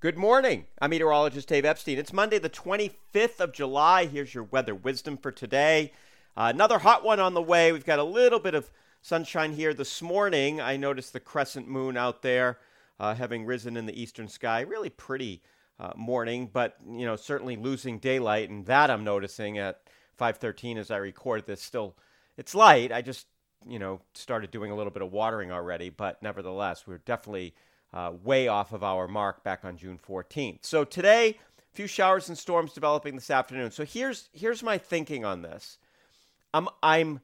Good morning. I'm meteorologist Dave Epstein. It's Monday, the 25th of July. Here's your weather wisdom for today. Uh, another hot one on the way. We've got a little bit of sunshine here this morning. I noticed the crescent moon out there uh, having risen in the eastern sky. Really pretty uh, morning, but you know certainly losing daylight, and that I'm noticing at 5:13 as I record this. Still, it's light. I just you know started doing a little bit of watering already, but nevertheless, we're definitely uh, way off of our mark back on June 14th. So today, a few showers and storms developing this afternoon. So here's here's my thinking on this. I'm I'm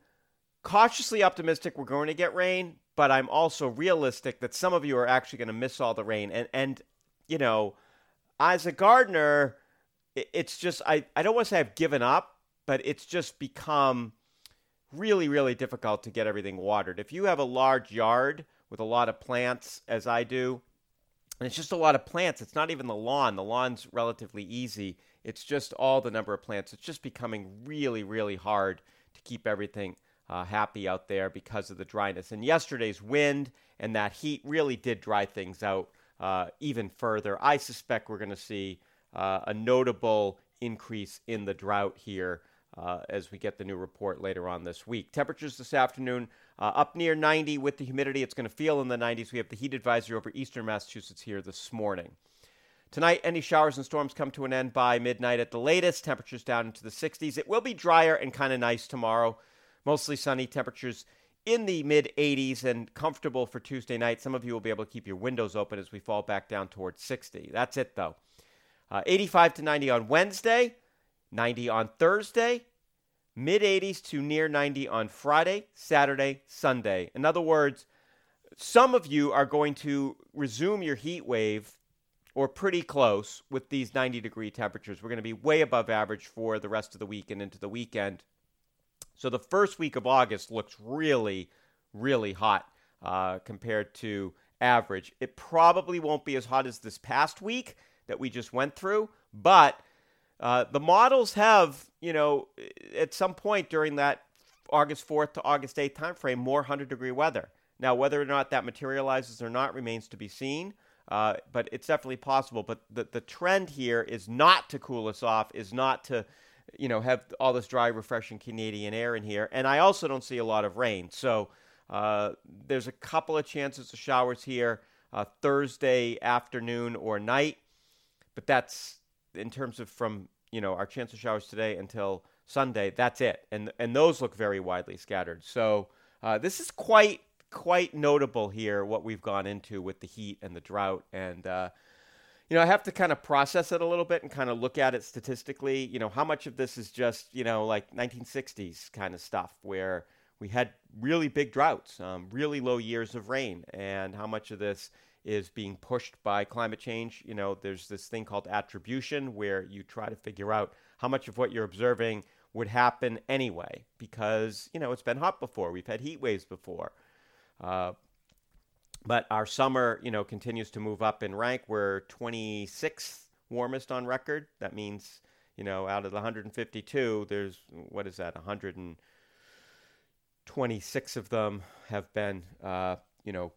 cautiously optimistic we're going to get rain, but I'm also realistic that some of you are actually going to miss all the rain. And and you know, as a gardener, it's just I I don't want to say I've given up, but it's just become really really difficult to get everything watered. If you have a large yard with a lot of plants, as I do. And it's just a lot of plants. It's not even the lawn. The lawn's relatively easy. It's just all the number of plants. It's just becoming really, really hard to keep everything uh, happy out there because of the dryness. And yesterday's wind and that heat really did dry things out uh, even further. I suspect we're going to see uh, a notable increase in the drought here uh, as we get the new report later on this week. Temperatures this afternoon uh, up near 90 with the humidity. It's going to feel in the 90s. We have the heat advisory over eastern Massachusetts here this morning. Tonight, any showers and storms come to an end by midnight at the latest. Temperatures down into the 60s. It will be drier and kind of nice tomorrow. Mostly sunny. Temperatures in the mid 80s and comfortable for Tuesday night. Some of you will be able to keep your windows open as we fall back down towards 60. That's it, though. Uh, 85 to 90 on Wednesday, 90 on Thursday, mid 80s to near 90 on Friday, Saturday, Sunday. In other words, some of you are going to resume your heat wave or pretty close with these 90 degree temperatures. We're going to be way above average for the rest of the week and into the weekend. So the first week of August looks really, really hot uh, compared to average. It probably won't be as hot as this past week that we just went through, but uh, the models have, you know, at some point during that August 4th to August 8th timeframe, more 100 degree weather. Now, whether or not that materializes or not remains to be seen, uh, but it's definitely possible. But the, the trend here is not to cool us off, is not to, you know, have all this dry, refreshing Canadian air in here. And I also don't see a lot of rain. So uh, there's a couple of chances of showers here uh, Thursday afternoon or night, but that's in terms of from you know our chance of showers today until Sunday. That's it, and and those look very widely scattered. So uh, this is quite quite notable here what we've gone into with the heat and the drought and. Uh, you know, I have to kind of process it a little bit and kind of look at it statistically. You know, how much of this is just, you know, like 1960s kind of stuff where we had really big droughts, um, really low years of rain, and how much of this is being pushed by climate change. You know, there's this thing called attribution where you try to figure out how much of what you're observing would happen anyway because, you know, it's been hot before. We've had heat waves before. Uh, but our summer, you know, continues to move up in rank. We're 26th warmest on record. That means, you know, out of the 152, there's, what is that, 126 of them have been, uh, you know,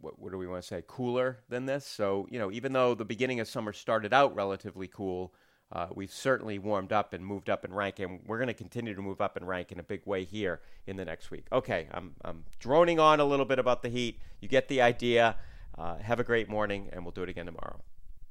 what, what do we want to say, cooler than this. So, you know, even though the beginning of summer started out relatively cool, uh, we've certainly warmed up and moved up in rank, and we're going to continue to move up in rank in a big way here in the next week. Okay, I'm, I'm droning on a little bit about the heat. You get the idea. Uh, have a great morning, and we'll do it again tomorrow.